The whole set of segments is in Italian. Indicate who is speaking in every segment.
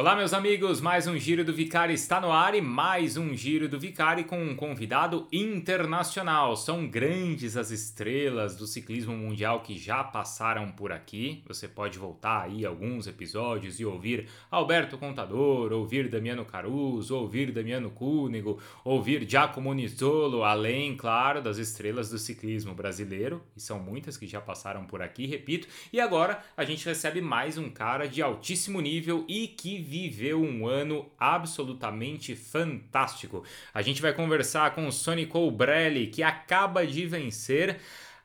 Speaker 1: Olá, meus amigos, mais um Giro do Vicari está no ar e mais um Giro do Vicari com um convidado internacional. São grandes as estrelas do ciclismo mundial que já passaram por aqui. Você pode voltar aí alguns episódios e ouvir Alberto Contador, ouvir Damiano Caruso, ouvir Damiano Cúnego, ouvir Giacomo Nizzolo, além, claro, das estrelas do ciclismo brasileiro, e são muitas que já passaram por aqui, repito. E agora a gente recebe mais um cara de altíssimo nível e que viveu um ano absolutamente fantástico. A gente vai conversar com o Sonny Colbrelli, que acaba de vencer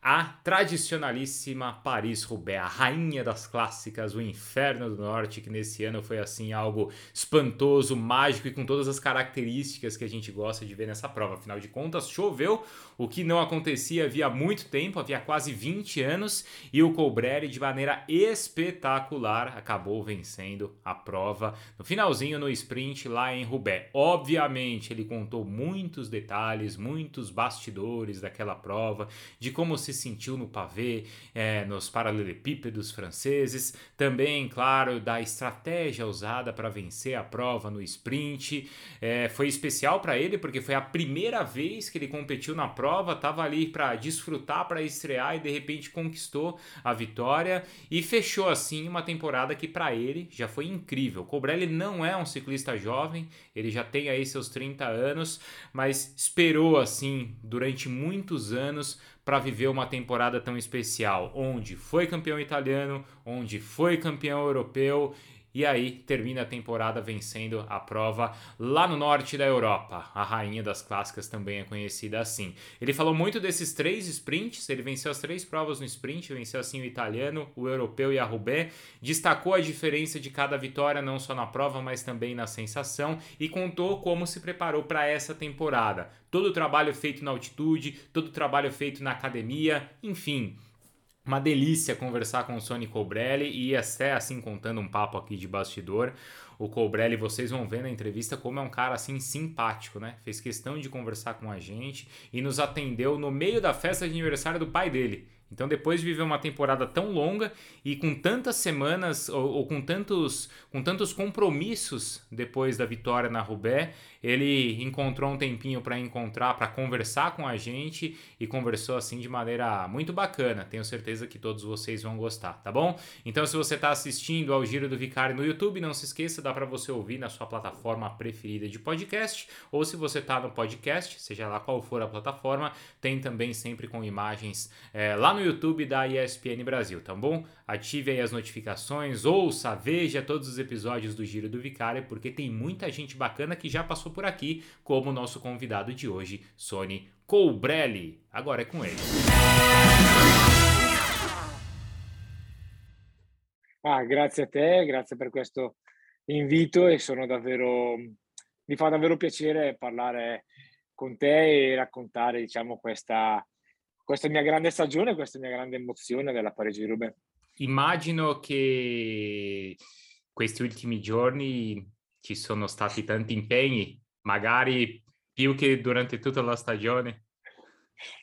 Speaker 1: a tradicionalíssima Paris-Roubaix, a rainha das clássicas, o Inferno do Norte, que nesse ano foi assim algo espantoso, mágico e com todas as características que a gente gosta de ver nessa prova. Afinal de contas, choveu, o que não acontecia havia muito tempo, havia quase 20 anos, e o Colbrelli de maneira espetacular acabou vencendo a prova no finalzinho no sprint lá em Roubaix. Obviamente, ele contou muitos detalhes, muitos bastidores daquela prova, de como se sentiu no pavê, é, nos paralelepípedos franceses, também, claro, da estratégia usada para vencer a prova no sprint. É, foi especial para ele porque foi a primeira vez que ele competiu na prova, estava ali para desfrutar, para estrear e de repente conquistou a vitória e fechou assim uma temporada que para ele já foi incrível. Cobrelli não é um ciclista jovem, ele já tem aí seus 30 anos, mas esperou assim durante muitos anos para viver uma temporada tão especial, onde foi campeão italiano, onde foi campeão europeu e aí termina a temporada vencendo a prova lá no norte da Europa. A rainha das clássicas também é conhecida assim. Ele falou muito desses três sprints, ele venceu as três provas no sprint, venceu assim o italiano, o europeu e a Roubaix, destacou a diferença de cada vitória não só na prova, mas também na sensação e contou como se preparou para essa temporada. Todo o trabalho feito na altitude, todo o trabalho feito na academia, enfim, uma delícia conversar com o Sony Colbrelli e até assim contando um papo aqui de bastidor. O Colbrelli, vocês vão ver na entrevista como é um cara assim simpático, né? Fez questão de conversar com a gente e nos atendeu no meio da festa de aniversário do pai dele. Então, depois de viver uma temporada tão longa e com tantas semanas ou, ou, com, tantos, com tantos compromissos depois da vitória na Roubaix, ele encontrou um tempinho para encontrar, para conversar com a gente e conversou assim de maneira muito bacana. Tenho certeza que todos vocês vão gostar, tá bom? Então, se você está assistindo ao Giro do Vicário no YouTube, não se esqueça, dá para você ouvir na sua plataforma preferida de podcast, ou se você está no podcast, seja lá qual for a plataforma, tem também sempre com imagens é, lá no YouTube da ESPN Brasil, tá bom? Ative aí as notificações, ouça, veja todos os episódios do Giro do Vicário, porque tem muita gente bacana que já passou por aqui, como o nosso convidado de hoje, Sony Colbrelli. Agora é com ele.
Speaker 2: Ah, grazie a te, grazie per questo invito e sono davvero, mi fa davvero piacere parlare con te e raccontare diciamo, questa, questa mia grande stagione, questa mia grande emozione della Parigi-Roubaix.
Speaker 1: Immagino che questi ultimi giorni ci sono stati tanti impegni, magari più che durante tutta la stagione.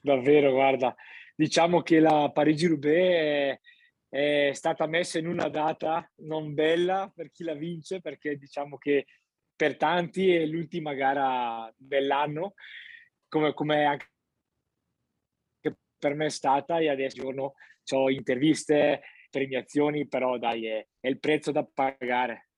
Speaker 2: Davvero, guarda, diciamo che la Parigi-Roubaix è, è stata messa in una data non bella per chi la vince, perché diciamo che per tanti è l'ultima gara dell'anno, come, come anche per me è stata, e adesso giorno ho interviste, premiazioni, però dai, è, è il prezzo da pagare.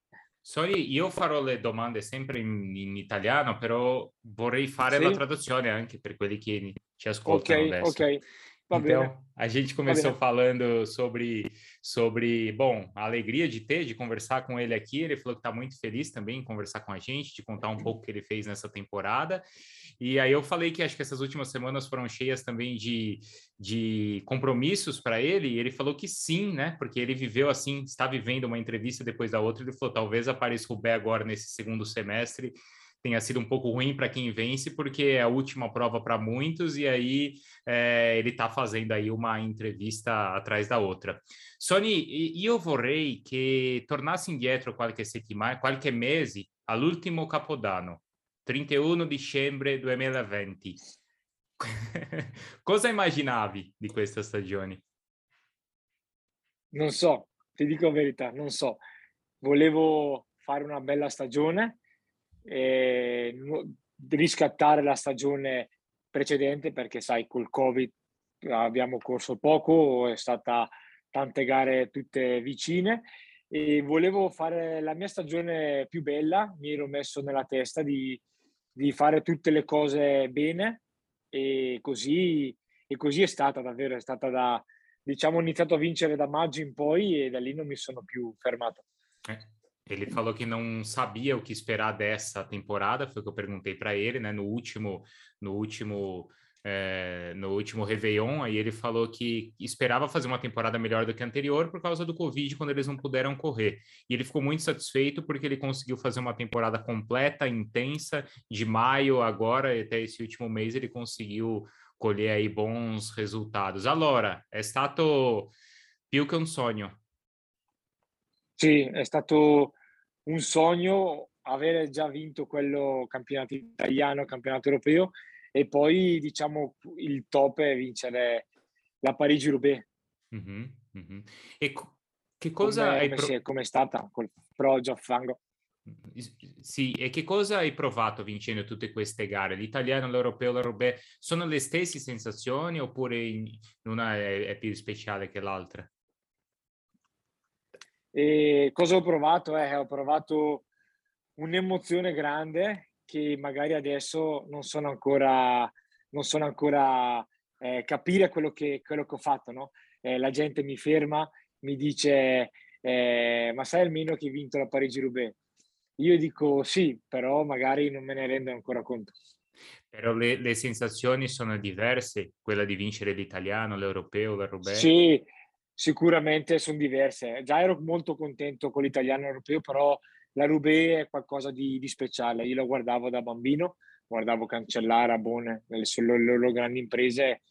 Speaker 1: Sorry, io farò le domande sempre in, in italiano, però vorrei fare sì. la traduzione anche per quelli che ci ascoltano
Speaker 2: Ok,
Speaker 1: adesso.
Speaker 2: ok.
Speaker 1: Então,
Speaker 2: bene.
Speaker 1: a gente começou falando sobre, sobre, bom, a alegria de ter, de conversar com ele aqui. Ele falou que está muito feliz também em conversar com a gente, de contar um pouco o que ele fez nessa temporada. E aí eu falei que acho que essas últimas semanas foram cheias também de, de compromissos para ele. E ele falou que sim, né? Porque ele viveu assim, está vivendo uma entrevista depois da outra. Ele falou: talvez a Paris-Roubaix agora nesse segundo semestre tenha sido um pouco ruim para quem vence, porque é a última prova para muitos, e aí é, ele está fazendo aí uma entrevista atrás da outra. Sony, io vorrei che tornassi indietro qualche settimana, qualche mese all'ultimo Capodanno, 31 dicembre 2020. Cosa immaginavi di questa stagione?
Speaker 2: Non so, ti dico la verità, non so. Volevo fare una bella stagione, e riscattare la stagione precedente perché sai col Covid abbiamo corso poco, è stata tante gare tutte vicine e volevo fare la mia stagione più bella, mi ero messo nella testa di, di fare tutte le cose bene e così, e così è stata davvero, è stata da, diciamo, ho iniziato a vincere da maggio in poi e da lì non mi sono più fermato.
Speaker 1: Eh. Ele falou que não sabia o que esperar dessa temporada, foi o que eu perguntei para ele, né? No último, no último é, no último Réveillon, aí ele falou que esperava fazer uma temporada melhor do que a anterior por causa do Covid, quando eles não puderam correr. E ele ficou muito satisfeito porque ele conseguiu fazer uma temporada completa, intensa, de maio agora até esse último mês ele conseguiu colher aí bons resultados. Allora, è stato più che un sogno.
Speaker 2: Sì, è stato un sogno avere già vinto quello campionato italiano, campionato europeo e poi diciamo il top è vincere la Parigi-Roubaix.
Speaker 1: Mm-hmm, mm-hmm. E co- che cosa
Speaker 2: come,
Speaker 1: hai
Speaker 2: pro- come è stata col Pro Fango?
Speaker 1: Sì, e che cosa hai provato vincendo tutte queste gare? L'italiano, l'europeo, l'europeo, sono le stesse sensazioni oppure una è, è più speciale che l'altra?
Speaker 2: E cosa ho provato? Eh, ho provato un'emozione grande che magari adesso non sono ancora, non sono ancora eh, capire quello che, quello che ho fatto. No? Eh, la gente mi ferma, mi dice eh, ma sai almeno che hai vinto la Parigi-Roubaix? Io dico sì, però magari non me ne rendo ancora conto.
Speaker 1: Però le, le sensazioni sono diverse, quella di vincere l'italiano, l'europeo, la Roubaix?
Speaker 2: Sì, sicuramente sono diverse. Già ero molto contento con l'italiano europeo, però la Roubaix è qualcosa di, di, speciale. Io lo guardavo da bambino, guardavo Cancellara, Bone, nelle loro, loro grandi imprese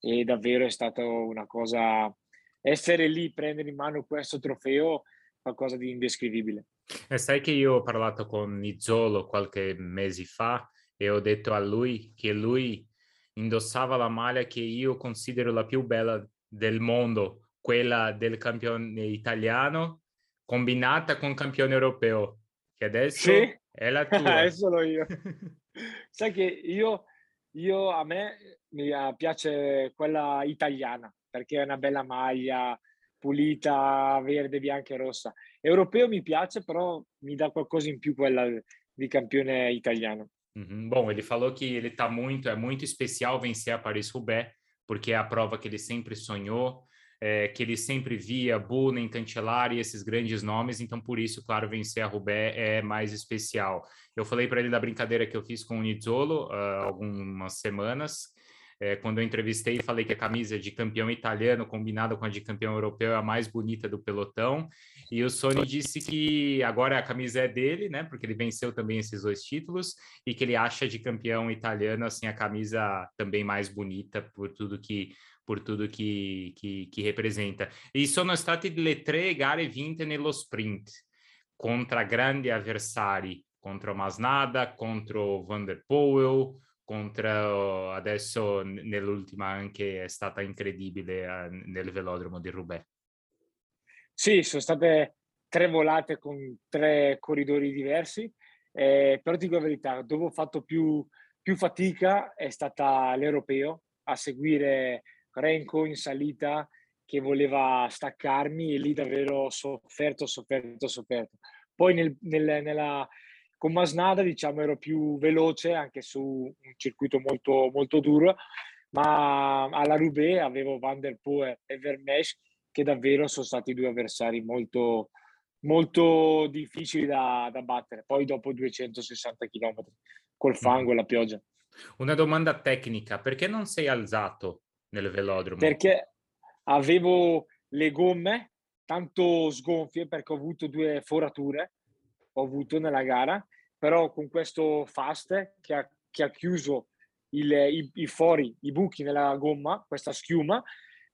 Speaker 2: e davvero è stata una cosa... Essere lì, prendere in mano questo trofeo, qualcosa di indescrivibile.
Speaker 1: E sai che io ho parlato con Nizzolo qualche mese fa e ho detto a lui che lui indossava la maglia che io considero la più bella del mondo, quella del campione italiano combinata con campione europeo, che adesso sì? è la tua.
Speaker 2: è solo io. Sai che io, io, a me mi piace quella italiana, perché è una bella maglia pulita, verde, bianca e rossa. Europeo mi piace, però mi dá qualcosa in più quella di campione italiano.
Speaker 1: Uhum. Bom, ele falou que ele tá muito, é muito especial vencer a Paris-Roubaix, porque é a prova que ele sempre sonhou, é, que ele sempre via Bunen, Cancelari, esses grandes nomes, então por isso, claro, vencer a Roubaix é mais especial. Eu falei para ele da brincadeira que eu fiz com o Nizzolo uh, algumas semanas, é, quando eu entrevistei, falei que a camisa de campeão italiano combinada com a de campeão europeu é a mais bonita do pelotão. E o Sony disse que agora a camisa é dele, né? Porque ele venceu também esses dois títulos e que ele acha de campeão italiano assim a camisa também mais bonita por tudo que por tudo que, que, que representa. E sono state le tre gare vinte nello sprint contra grandi avversari, contro Masnada, contro Van der Poel, contro adesso nell'ultima anche è stata incredibile eh, nel velodromo di Roubaix.
Speaker 2: Sì, sono state tre volate con tre corridori diversi, eh, però dico la verità, dove ho fatto più, più fatica è stata l'europeo a seguire Renko in salita che voleva staccarmi e lì davvero ho sofferto, sofferto, sofferto. Poi nel, nel, nella, con Masnada diciamo ero più veloce anche su un circuito molto, molto duro, ma alla Roubaix avevo Van der Poel e Vermesch che davvero sono stati due avversari molto, molto difficili da, da battere. Poi dopo 260 km col fango e la pioggia.
Speaker 1: Una domanda tecnica, perché non sei alzato nel velodromo?
Speaker 2: Perché avevo le gomme tanto sgonfie perché ho avuto due forature, ho avuto nella gara, però con questo fast che ha, che ha chiuso il, i, i fori, i buchi nella gomma, questa schiuma,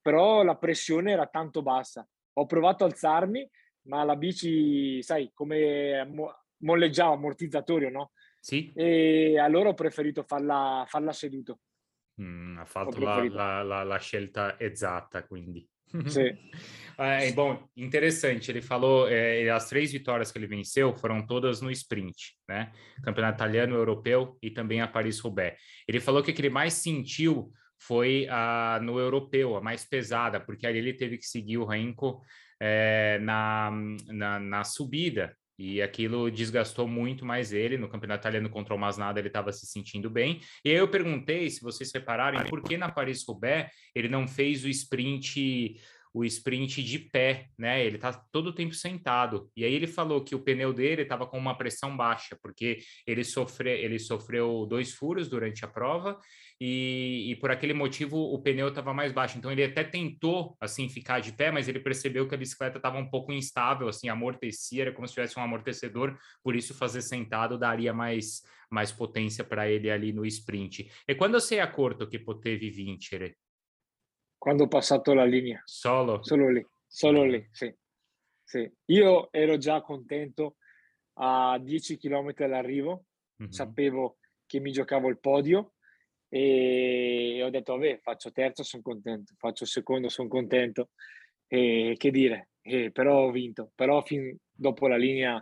Speaker 2: però la pressione era tanto bassa. Ho provato a alzarmi, ma la bici, sai, come molleggiava, ammortizzatorio, no?
Speaker 1: Sì.
Speaker 2: E allora ho preferito farla, farla seduto.
Speaker 1: Mm, ha fatto la, la, la, la, scelta esatta, quindi.
Speaker 2: Sim.
Speaker 1: É, bom, interessante. Ele falou é, as três vitórias que ele venceu foram todas no sprint, né? Campeonato italiano, europeu e também a Paris-Roubaix. Ele falou que o que ele mais sentiu foi a, no europeu, a mais pesada, porque ali ele teve que seguir o Renko é, na, na, na, subida, e aquilo desgastou muito mais ele. No campeonato italiano contra o Masnada ele estava se sentindo bem. E aí eu perguntei, se vocês repararem, por que na Paris-Roubaix ele não fez o sprint o sprint de pé, né? Ele tá todo o tempo sentado. E aí ele falou que o pneu dele estava com uma pressão baixa, porque ele, ele sofreu dois furos durante a prova e, e por aquele motivo o pneu estava mais baixo. Então ele até tentou assim ficar de pé, mas ele percebeu que a bicicleta estava um pouco instável, assim, amortecia, era como se tivesse um amortecedor, por isso fazer sentado daria mais mais potência para ele ali no sprint. E quando sei a corto che potevi vincere?
Speaker 2: Quando ho passato la linea.
Speaker 1: Solo?
Speaker 2: Solo lì, solo lì, sì. sì. Io ero già contento a 10 km dall'arrivo, mm-hmm. sapevo che mi giocavo il podio e ho detto, vabbè, faccio terzo, sono contento, faccio secondo, sono contento. E che dire, e però ho vinto, però fin dopo la linea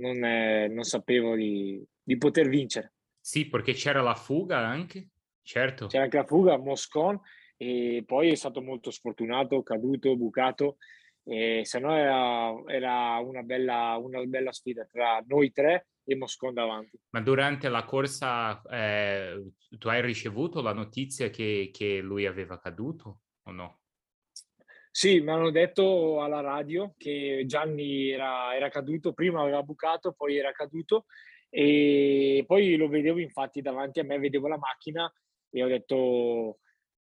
Speaker 2: non, è, non sapevo di, di, poter vincere.
Speaker 1: Sì, perché c'era la fuga anche, certo.
Speaker 2: C'era anche la fuga, Moscon, e poi è stato molto sfortunato, caduto, bucato, e se no era, era una, bella, una, bella, sfida tra noi tre e Moscon davanti.
Speaker 1: Ma durante la corsa eh, tu hai ricevuto la notizia che, che lui aveva caduto o no?
Speaker 2: Sì, mi hanno detto alla radio che Gianni era, era caduto, prima aveva bucato, poi era caduto e poi lo vedevo infatti davanti a me, vedevo la macchina e ho detto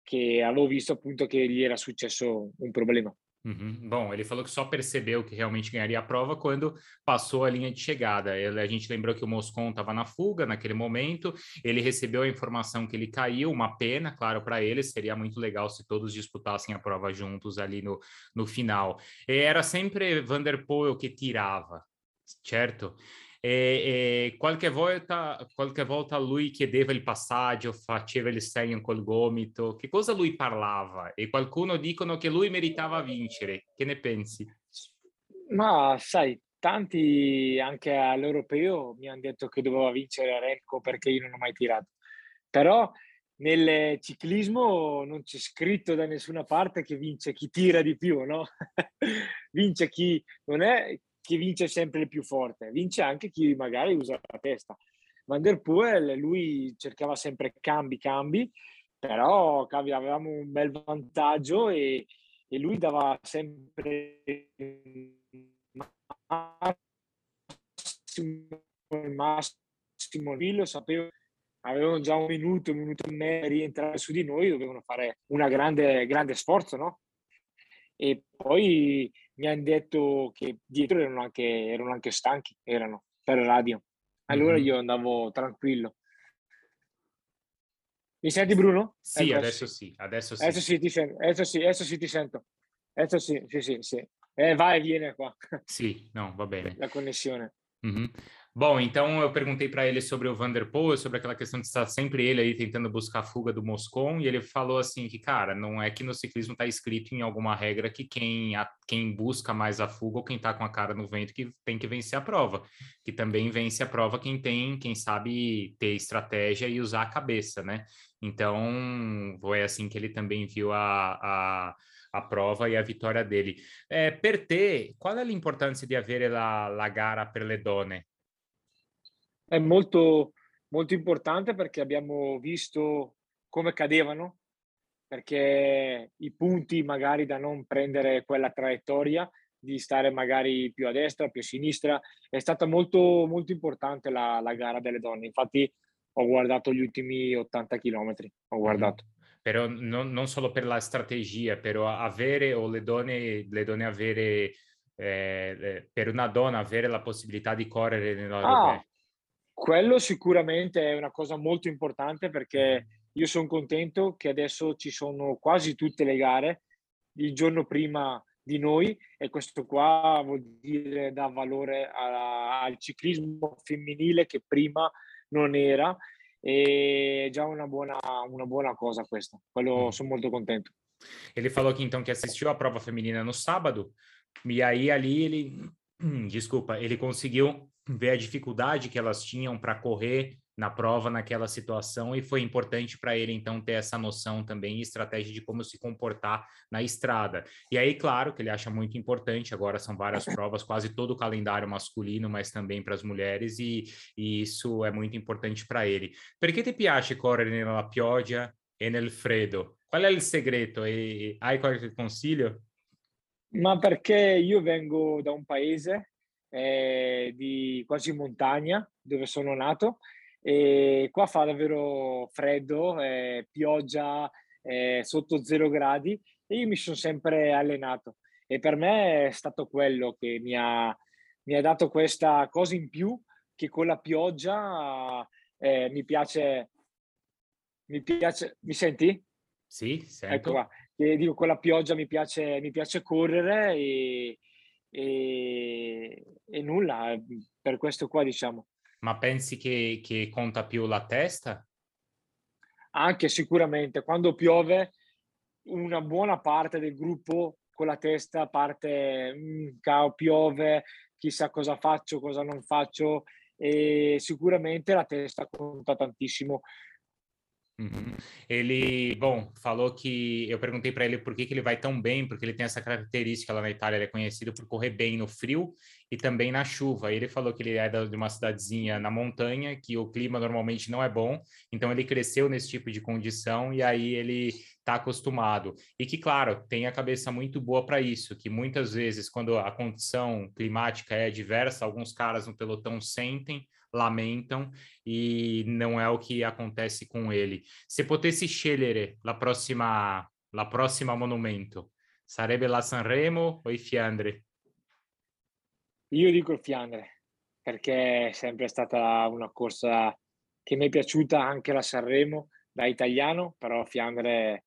Speaker 2: che avevo visto appunto che gli era successo un problema.
Speaker 1: Uhum. Bom, ele falou que só percebeu que realmente ganharia a prova quando passou a linha de chegada. Ele, a gente lembrou que o Moscon estava na fuga naquele momento, ele recebeu a informação que ele caiu, uma pena, claro, para ele, seria muito legal se todos disputassem a prova juntos ali no, no final. Era sempre Vanderpoel que tirava, certo? E, e qualche, volta, qualche volta lui chiedeva il passaggio, faceva il segno col gomito. Che cosa lui parlava? E qualcuno dicono che lui meritava vincere. Che ne pensi?
Speaker 2: Ma sai, tanti anche all'europeo mi hanno detto che doveva vincere Renko perché io non ho mai tirato. Però nel ciclismo non c'è scritto da nessuna parte che vince chi tira di più, no? vince chi non è chi vince sempre il più forte, vince anche chi magari usa la testa. Van der Poel, lui cercava sempre cambi, cambi, però cavi, avevamo un bel vantaggio e, e lui dava sempre massimo, il massimo lo sapevo avevano già un minuto, un minuto e mezzo rientrare su di noi, dovevano fare un grande, grande sforzo, no? E poi mi hanno detto che dietro erano anche, erano anche stanchi, erano per radio. Allora mm-hmm. io andavo tranquillo. Mi senti Bruno?
Speaker 1: Sì, ecco, adesso sì, adesso sì.
Speaker 2: Adesso sì, ti sento, adesso sì, adesso sì ti sento. Adesso sì, sì, sì, sì. Eh, vai e viene qua.
Speaker 1: Sì, no, va bene.
Speaker 2: La connessione.
Speaker 1: Mm-hmm. Bom, então eu perguntei para ele sobre o Vanderpool, sobre aquela questão de estar sempre ele aí tentando buscar a fuga do Moscon, e ele falou assim que, cara, não é que no ciclismo está escrito em alguma regra que quem, a, quem busca mais a fuga ou quem está com a cara no vento que tem que vencer a prova, que também vence a prova quem tem, quem sabe ter estratégia e usar a cabeça, né? Então, foi assim que ele também viu a, a a prova e a vitória dele. É, per te, qual é a importância de haver la, la gara per le donne?
Speaker 2: È molto, molto importante perché abbiamo visto come cadevano, perché i punti magari da non prendere quella traiettoria, di stare magari più a destra, più a sinistra, è stata molto, molto importante la, la gara delle donne. Infatti ho guardato gli ultimi 80 km, ho guardato.
Speaker 1: Mm. Però non, non, solo per la strategia, però avere o le donne, le donne avere, eh, per una donna avere la possibilità di correre nella
Speaker 2: ah, quello sicuramente è una cosa molto importante perché io sono contento che adesso ci sono quasi tutte le gare il giorno prima di noi e questo qua vuol dire dà valore a, al ciclismo femminile che prima non era e è già una buona, una buona cosa questa, quello sono molto contento.
Speaker 1: Ele falou que então que assistiu a prova feminina no sábado, e aí ali ele, desculpa, ele conseguiu ver a dificuldade que elas tinham para correr na prova naquela situação e foi importante para ele então ter essa noção também e estratégia de como se comportar na estrada. E aí, claro, que ele acha muito importante, agora são várias provas, quase todo o calendário masculino, mas também para as mulheres e, e, isso é muito importante para ele. Perché ti piace correre nella pioggia e nel freddo? Qual è il segreto? E hai qualche consiglio?
Speaker 2: Ma perché io vengo da un paese eh, di quasi montagna, dove sono nato, e qua fa davvero freddo, eh, pioggia eh, sotto zero gradi e io mi sono sempre allenato e per me è stato quello che mi ha, mi ha dato questa cosa in più che con la pioggia eh, mi piace mi piace mi senti?
Speaker 1: Sì,
Speaker 2: ecco
Speaker 1: sento.
Speaker 2: ecco qua e dico con la pioggia mi piace mi piace correre e, e, e nulla per questo qua diciamo
Speaker 1: Ma pensi che, che conta più la testa?
Speaker 2: Anche sicuramente, quando piove una buona parte del gruppo con la testa parte, mhmm, cao piove, chissà cosa faccio, cosa non faccio, e sicuramente la testa conta tantissimo.
Speaker 1: Uhum. Ele, bom, falou que eu perguntei para ele por que, que ele vai tão bem, porque ele tem essa característica lá na Itália, ele é conhecido por correr bem no frio e também na chuva. Ele falou que ele é de uma cidadezinha na montanha, que o clima normalmente não é bom, então ele cresceu nesse tipo de condição e aí ele está acostumado. E que, claro, tem a cabeça muito boa para isso, que muitas vezes, quando a condição climática é adversa, alguns caras no pelotão sentem lamentam e não é o que acontece com ele. Se potessi scegliere la prossima, la prossima monumento, sarebbe la Sanremo o i Fiandre?
Speaker 2: Io dico il Fiandre, perché è sempre stata una corsa che mi è piaciuta anche la Sanremo da italiano, però Fiandre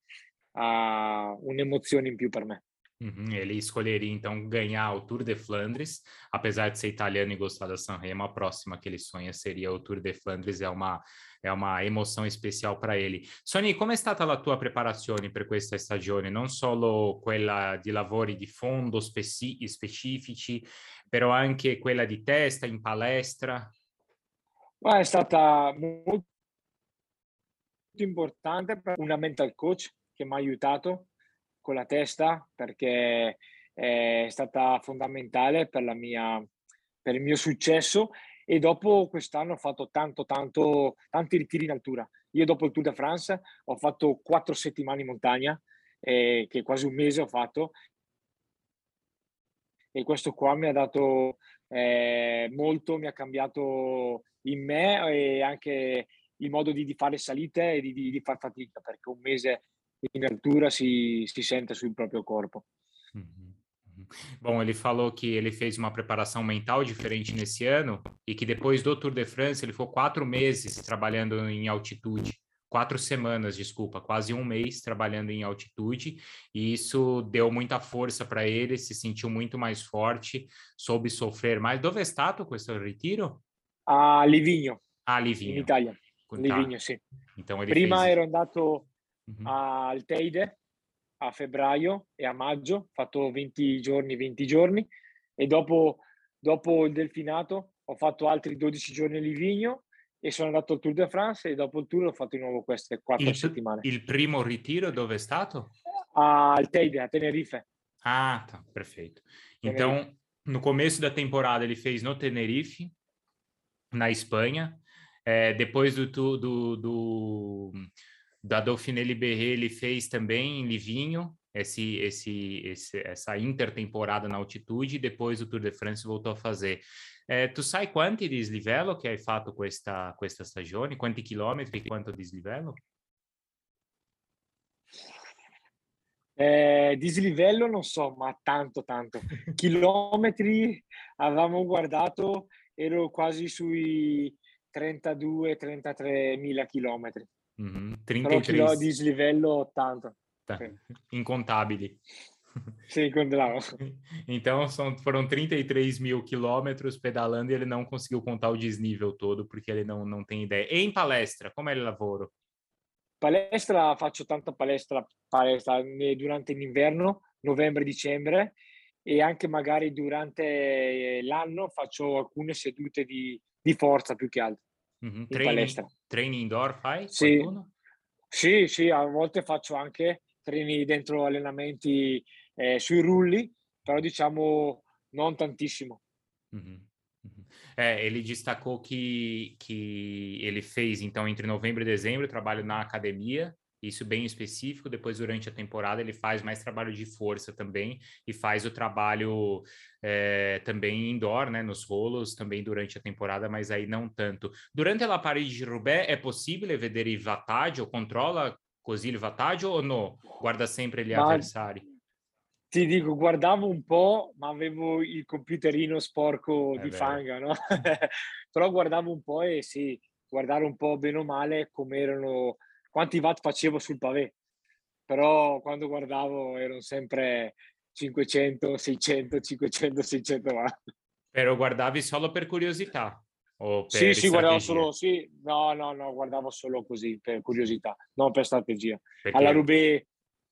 Speaker 2: ha un'emozione in più per me.
Speaker 1: Uhum, ele escolheria então ganhar o Tour de Flandres, apesar de ser italiano e gostar da Sanremo, a próxima que ele sonha seria o Tour de Flandres, é uma, é uma emoção especial para ele. Sony, come è stata la tua preparazione per questa stagione? Non solo quella di lavori di fondo speci- specifici, però anche quella di testa in palestra?
Speaker 2: Ma è stata molto importante per una mental coach che mi ha aiutato con la testa perché è stata fondamentale per, mia, per il mio successo e dopo quest'anno ho fatto tanto, tanto, tanti ritiri in altura. Io dopo il Tour de France ho fatto quattro settimane in montagna, eh, che quasi un mese ho fatto, e questo qua mi ha dato eh, molto, mi ha cambiato in me e anche il modo di, di fare salite e di, di, di far fatica, perché un mese in altura si, si sente sul próprio corpo.
Speaker 1: Uhum. Bom, ele falou que ele fez uma preparação mental diferente nesse ano e que depois do Tour de France ele ficou quatro meses trabalhando em altitude, quatro semanas, desculpa, quase um mês trabalhando em altitude e isso deu muita força para ele, se sentiu muito mais forte, soube sofrer mais. Dove è stato questo ritiro?
Speaker 2: A Livigno.
Speaker 1: A Livigno.
Speaker 2: In Italia. Livigno, sì.
Speaker 1: Então ele
Speaker 2: Prima
Speaker 1: fez...
Speaker 2: ero andato uh-huh. al Teide a febbraio e a maggio, ho fatto 20 giorni, 20 giorni e dopo, dopo il delfinato ho fatto altri 12 giorni a Livigno e sono andato al Tour de France e dopo il tour ho fatto di nuovo queste quattro
Speaker 1: il,
Speaker 2: settimane.
Speaker 1: Il primo ritiro dove è stato?
Speaker 2: Al Teide, a Tenerife.
Speaker 1: Ah, tá, perfeito. Então, no começo da temporada ele fez no Tenerife, na Espanha. É, depois do, do, do, da Dauphiné Libéré ele fez também em Livinho, esse, esse, esse, essa intertemporada na altitude, e depois o Tour de France voltou a fazer. Eh, tu sai quanti dislivello che hai fatto questa, questa stagione? Quanti chilometri, quanto dislivello?
Speaker 2: Eh, dislivello non so, ma tanto tanto. chilometri avevamo guardato, ero quasi sui 32-33 mila chilometri.
Speaker 1: Mm-hmm.
Speaker 2: 33... Però di dislivello tanto.
Speaker 1: Tá. Sì. Incontabili.
Speaker 2: Sim, encontrava.
Speaker 1: Então são, foram 33 mil quilômetros pedalando e ele não conseguiu contar o desnível todo, porque ele não, não tem ideia. E em palestra, como é o lavoro?
Speaker 2: palestra faccio tanta palestra, palestra durante l'inverno, novembre-dicembre e anche magari durante l'anno faccio alcune sedute di, di forza più che altro.
Speaker 1: In training, palestra. Training indoor fai?
Speaker 2: Sì. sì, sì, a volte faccio anche training dentro allenamenti eh, sui rulli, però diciamo non tantissimo.
Speaker 1: Mm-hmm. É, ele destacou que, que ele fez, então, entre novembro e dezembro, trabalho na academia, isso bem específico. Depois, durante a temporada, ele faz mais trabalho de força também e faz o trabalho é, também indoor, né, nos rolos, também durante a temporada, mas aí não tanto. Durante a parede de Roubaix, é possível vedere vantaggio? Controla così il vantaggio o no? Guarda sempre gli ma, avversari?
Speaker 2: Ti dico, guardavo un po', ma avevo il computerino sporco è di vero. fanga, no? Però guardavo un po' e sì, guardare un po' bene o male come erano, quanti watt facevo sul pavé. Però quando guardavo erano sempre 500, 600, 500, 600 watt.
Speaker 1: Però guardavi solo per curiosità? O per
Speaker 2: sì, sì, guardavo solo, sì, no, no, no, guardavo solo così, per curiosità, non per strategia. Perché? Alla Rubé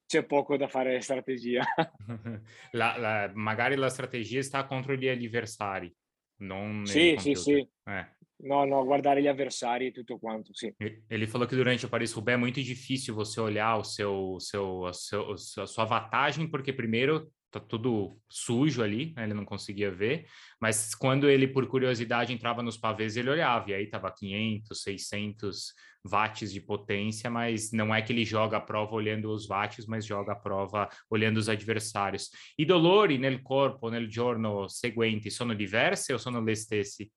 Speaker 2: c'è poco da fare strategia.
Speaker 1: la, la, magari la strategia sta contro gli avversari, non
Speaker 2: Sì, sì, sì. Eh. No, no, guardare gli avversari e tutto quanto, sì.
Speaker 1: Ele falou que durante o Paris-Roubaix é muito difícil você olhar o seu, seu, a, seu, a sua vantagem, porque primeiro tá tudo sujo ali, né? ele não conseguia ver, mas quando ele, por curiosidade, entrava nos pavês, ele olhava, e aí tava 500, 600 watts de potência, mas não é que ele joga a prova olhando os watts, mas joga a prova olhando os adversários. I dolori nel corpo nel giorno seguente sono diversi o sono le stessi?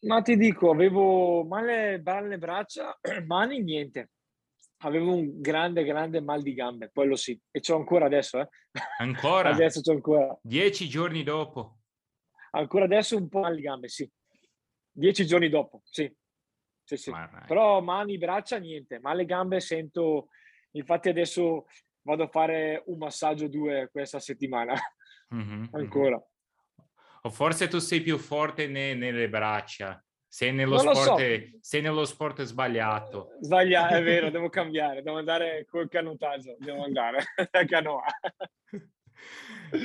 Speaker 2: Ma ti dico, avevo male, male braccia, mani, niente avevo un grande, grande mal di gambe, quello sì, e c'ho ancora adesso, eh.
Speaker 1: Ancora?
Speaker 2: adesso c'ho ancora.
Speaker 1: Dieci giorni dopo?
Speaker 2: Ancora adesso un po' mal di gambe, sì. Dieci giorni dopo, sì. Sì, sì. Però mani, braccia, niente. Ma le gambe sento... Infatti adesso vado a fare un massaggio due questa settimana. Mm-hmm, ancora.
Speaker 1: O forse tu sei più forte ne- nelle braccia. Sei nello, sport, so. sei nello sport sbagliato.
Speaker 2: Sbagliato, è vero, devo cambiare, devo andare col canotaggio, devo andare a canoa.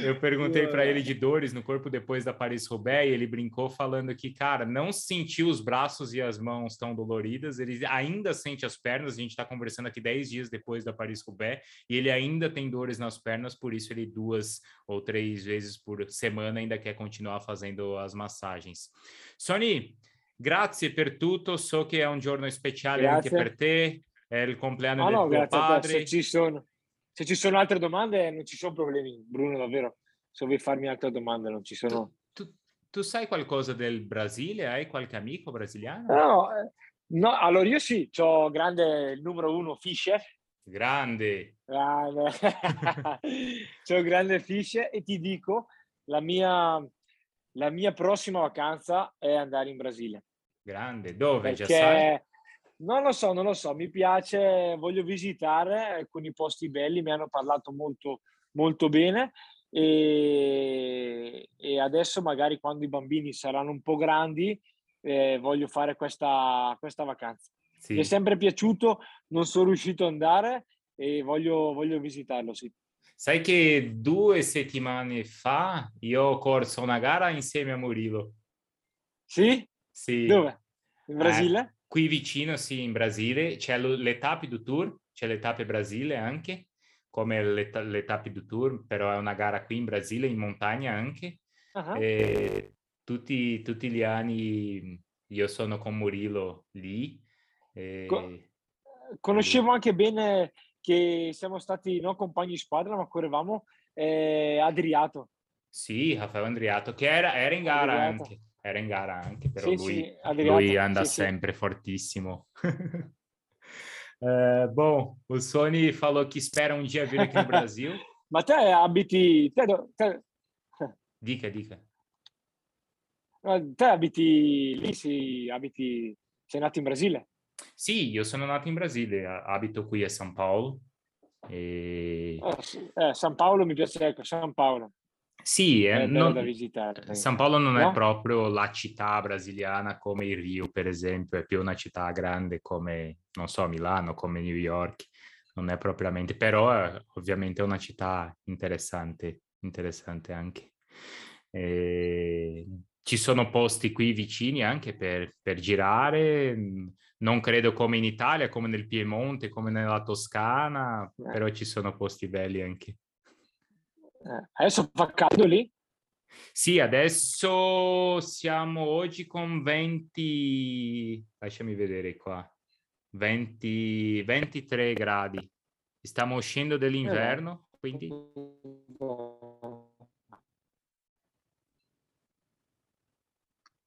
Speaker 1: Eu perguntei para ele de dores no corpo depois da Paris-Roubaix e ele brincou falando que, cara, não sentiu os braços e as mãos tão doloridas, ele ainda sente as pernas, a gente está conversando aqui 10 dias depois da Paris-Roubaix, e ele ainda tem dores nas pernas, por isso ele duas ou três vezes por semana ainda quer continuar fazendo as massagens. Sony, Grazie per tutto, so che è un giorno speciale grazie. anche per te, è il compleanno no, del no, tuo padre.
Speaker 2: Se ci, sono, se ci, sono, altre domande non ci sono problemi, Bruno, davvero. Se vuoi farmi altre domande non ci sono.
Speaker 1: Tu, tu, tu sai qualcosa del Brasile? Hai qualche amico brasiliano?
Speaker 2: No, eh, no allora io sì, ho grande il numero uno Fischer.
Speaker 1: Grande.
Speaker 2: grande. c'ho grande Fischer e ti dico, la mia la mia prossima vacanza è andare in Brasile.
Speaker 1: Grande, dove? Perché, Già sai?
Speaker 2: Non lo so, non lo so, mi piace, voglio visitare alcuni posti belli, mi hanno parlato molto, molto bene e, e adesso magari quando i bambini saranno un po' grandi eh, voglio fare questa, questa vacanza. Sì. Mi è sempre piaciuto, non sono riuscito ad andare e voglio, voglio visitarlo, sì.
Speaker 1: Sai che due settimane fa io ho corso una gara insieme a Murilo.
Speaker 2: Sì?
Speaker 1: Sì.
Speaker 2: Dove? In Brasile? Eh,
Speaker 1: qui vicino, sì, in Brasile. C'è l'Etape du Tour, c'è l'Etape Brasile anche, come l'Etape du Tour, però è una gara qui in Brasile, in montagna anche. Uh-huh. Tutti, tutti gli anni io sono con Murilo lì. E...
Speaker 2: Co- conoscevo anche bene che siamo stati non compagni di squadra, ma correvamo eh, Adriato.
Speaker 1: Sì, Raffaele Andriato, che era, era in gara Adriato. anche. Era in gara anche, però sì, lui, sì, lui anda sì, sempre fortissimo. uh, bom, o Sony falou que espera um dia vir aqui no Brasil.
Speaker 2: Ma te abiti... Te, te...
Speaker 1: Dica, dica.
Speaker 2: Te abiti lì, sì, abiti... sei nato in Brasile?
Speaker 1: Sì, io sono nato in Brasile, abito qui a San Paolo. E...
Speaker 2: Eh, sì. eh, San Paolo mi piace, ecco, San Paolo.
Speaker 1: Sì,
Speaker 2: è
Speaker 1: eh, non,
Speaker 2: da visitare.
Speaker 1: San Paolo non
Speaker 2: no?
Speaker 1: è proprio la città brasiliana come il Rio, per esempio, è più una città grande come, non so, Milano, come New York, non è propriamente, però è ovviamente è una città interessante, interessante anche. E ci sono posti qui vicini anche per, per girare, non credo come in Italia, come nel Piemonte, come nella Toscana, eh. però ci sono posti belli anche.
Speaker 2: Eh, adesso fa caldo lì?
Speaker 1: Sì, adesso siamo oggi con 20, lasciami vedere qua, 20, 23 gradi. Stiamo uscendo dall'inverno, quindi...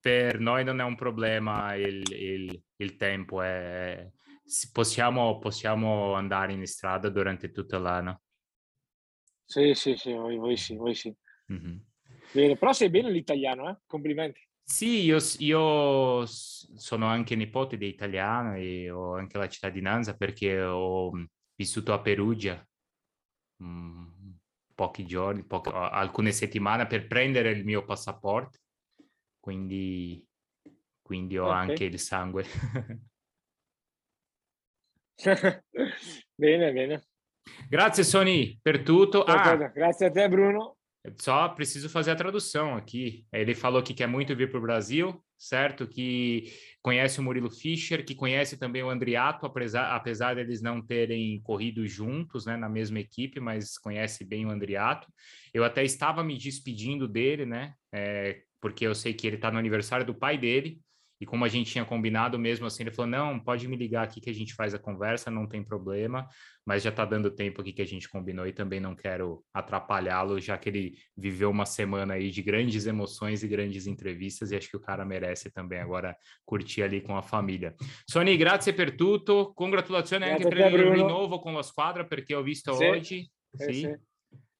Speaker 1: Per noi non è un problema il, il, il tempo, è, possiamo, possiamo andare in strada durante tutto l'anno.
Speaker 2: Sì, sì, sì, voi, voi sì, voi sì. Mm-hmm. Bene, però sei bene l'italiano, eh? Complimenti.
Speaker 1: Sì, io, io, sono anche nipote di italiano e ho anche la cittadinanza perché ho vissuto a Perugia mh, pochi giorni, poche, alcune settimane per prendere il mio passaporto, quindi, quindi ho okay. anche il sangue.
Speaker 2: bene, bene.
Speaker 1: Grazie, Sony, per tudo.
Speaker 2: Ah, grazie a te, Bruno.
Speaker 1: Só preciso fazer a tradução aqui. Ele falou que quer muito vir para o Brasil, certo? Que conhece o Murilo Fischer, que conhece também o Andriato, apesar, apesar deles não terem corrido juntos né, na mesma equipe, mas conhece bem o Andriato. Eu até estava me despedindo dele, né? É, porque eu sei que ele está no aniversário do pai dele, e como a gente tinha combinado mesmo assim, ele falou: não, pode me ligar aqui que a gente faz a conversa, não tem problema, mas já está dando tempo aqui que a gente combinou e também não quero atrapalhá-lo, já que ele viveu uma semana aí de grandes emoções e grandes entrevistas, e acho que o cara merece também agora curtir ali com a família. Sony, grazie per tutto, congratulazioni anche per il rinnovo con la squadra, perché ho visto sì. oggi. Sì. sì.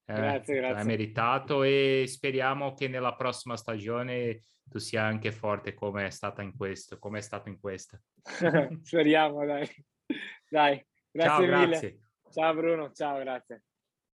Speaker 1: Eh, grazie, grazie. È meritato e speriamo che nella prossima stagione tu sia anche forte come è stata in questo, come è stato in questa.
Speaker 2: Speriamo, dai. Dai, grazie
Speaker 1: ciao,
Speaker 2: mille.
Speaker 1: Grazie.
Speaker 2: Ciao Bruno, ciao, grazie.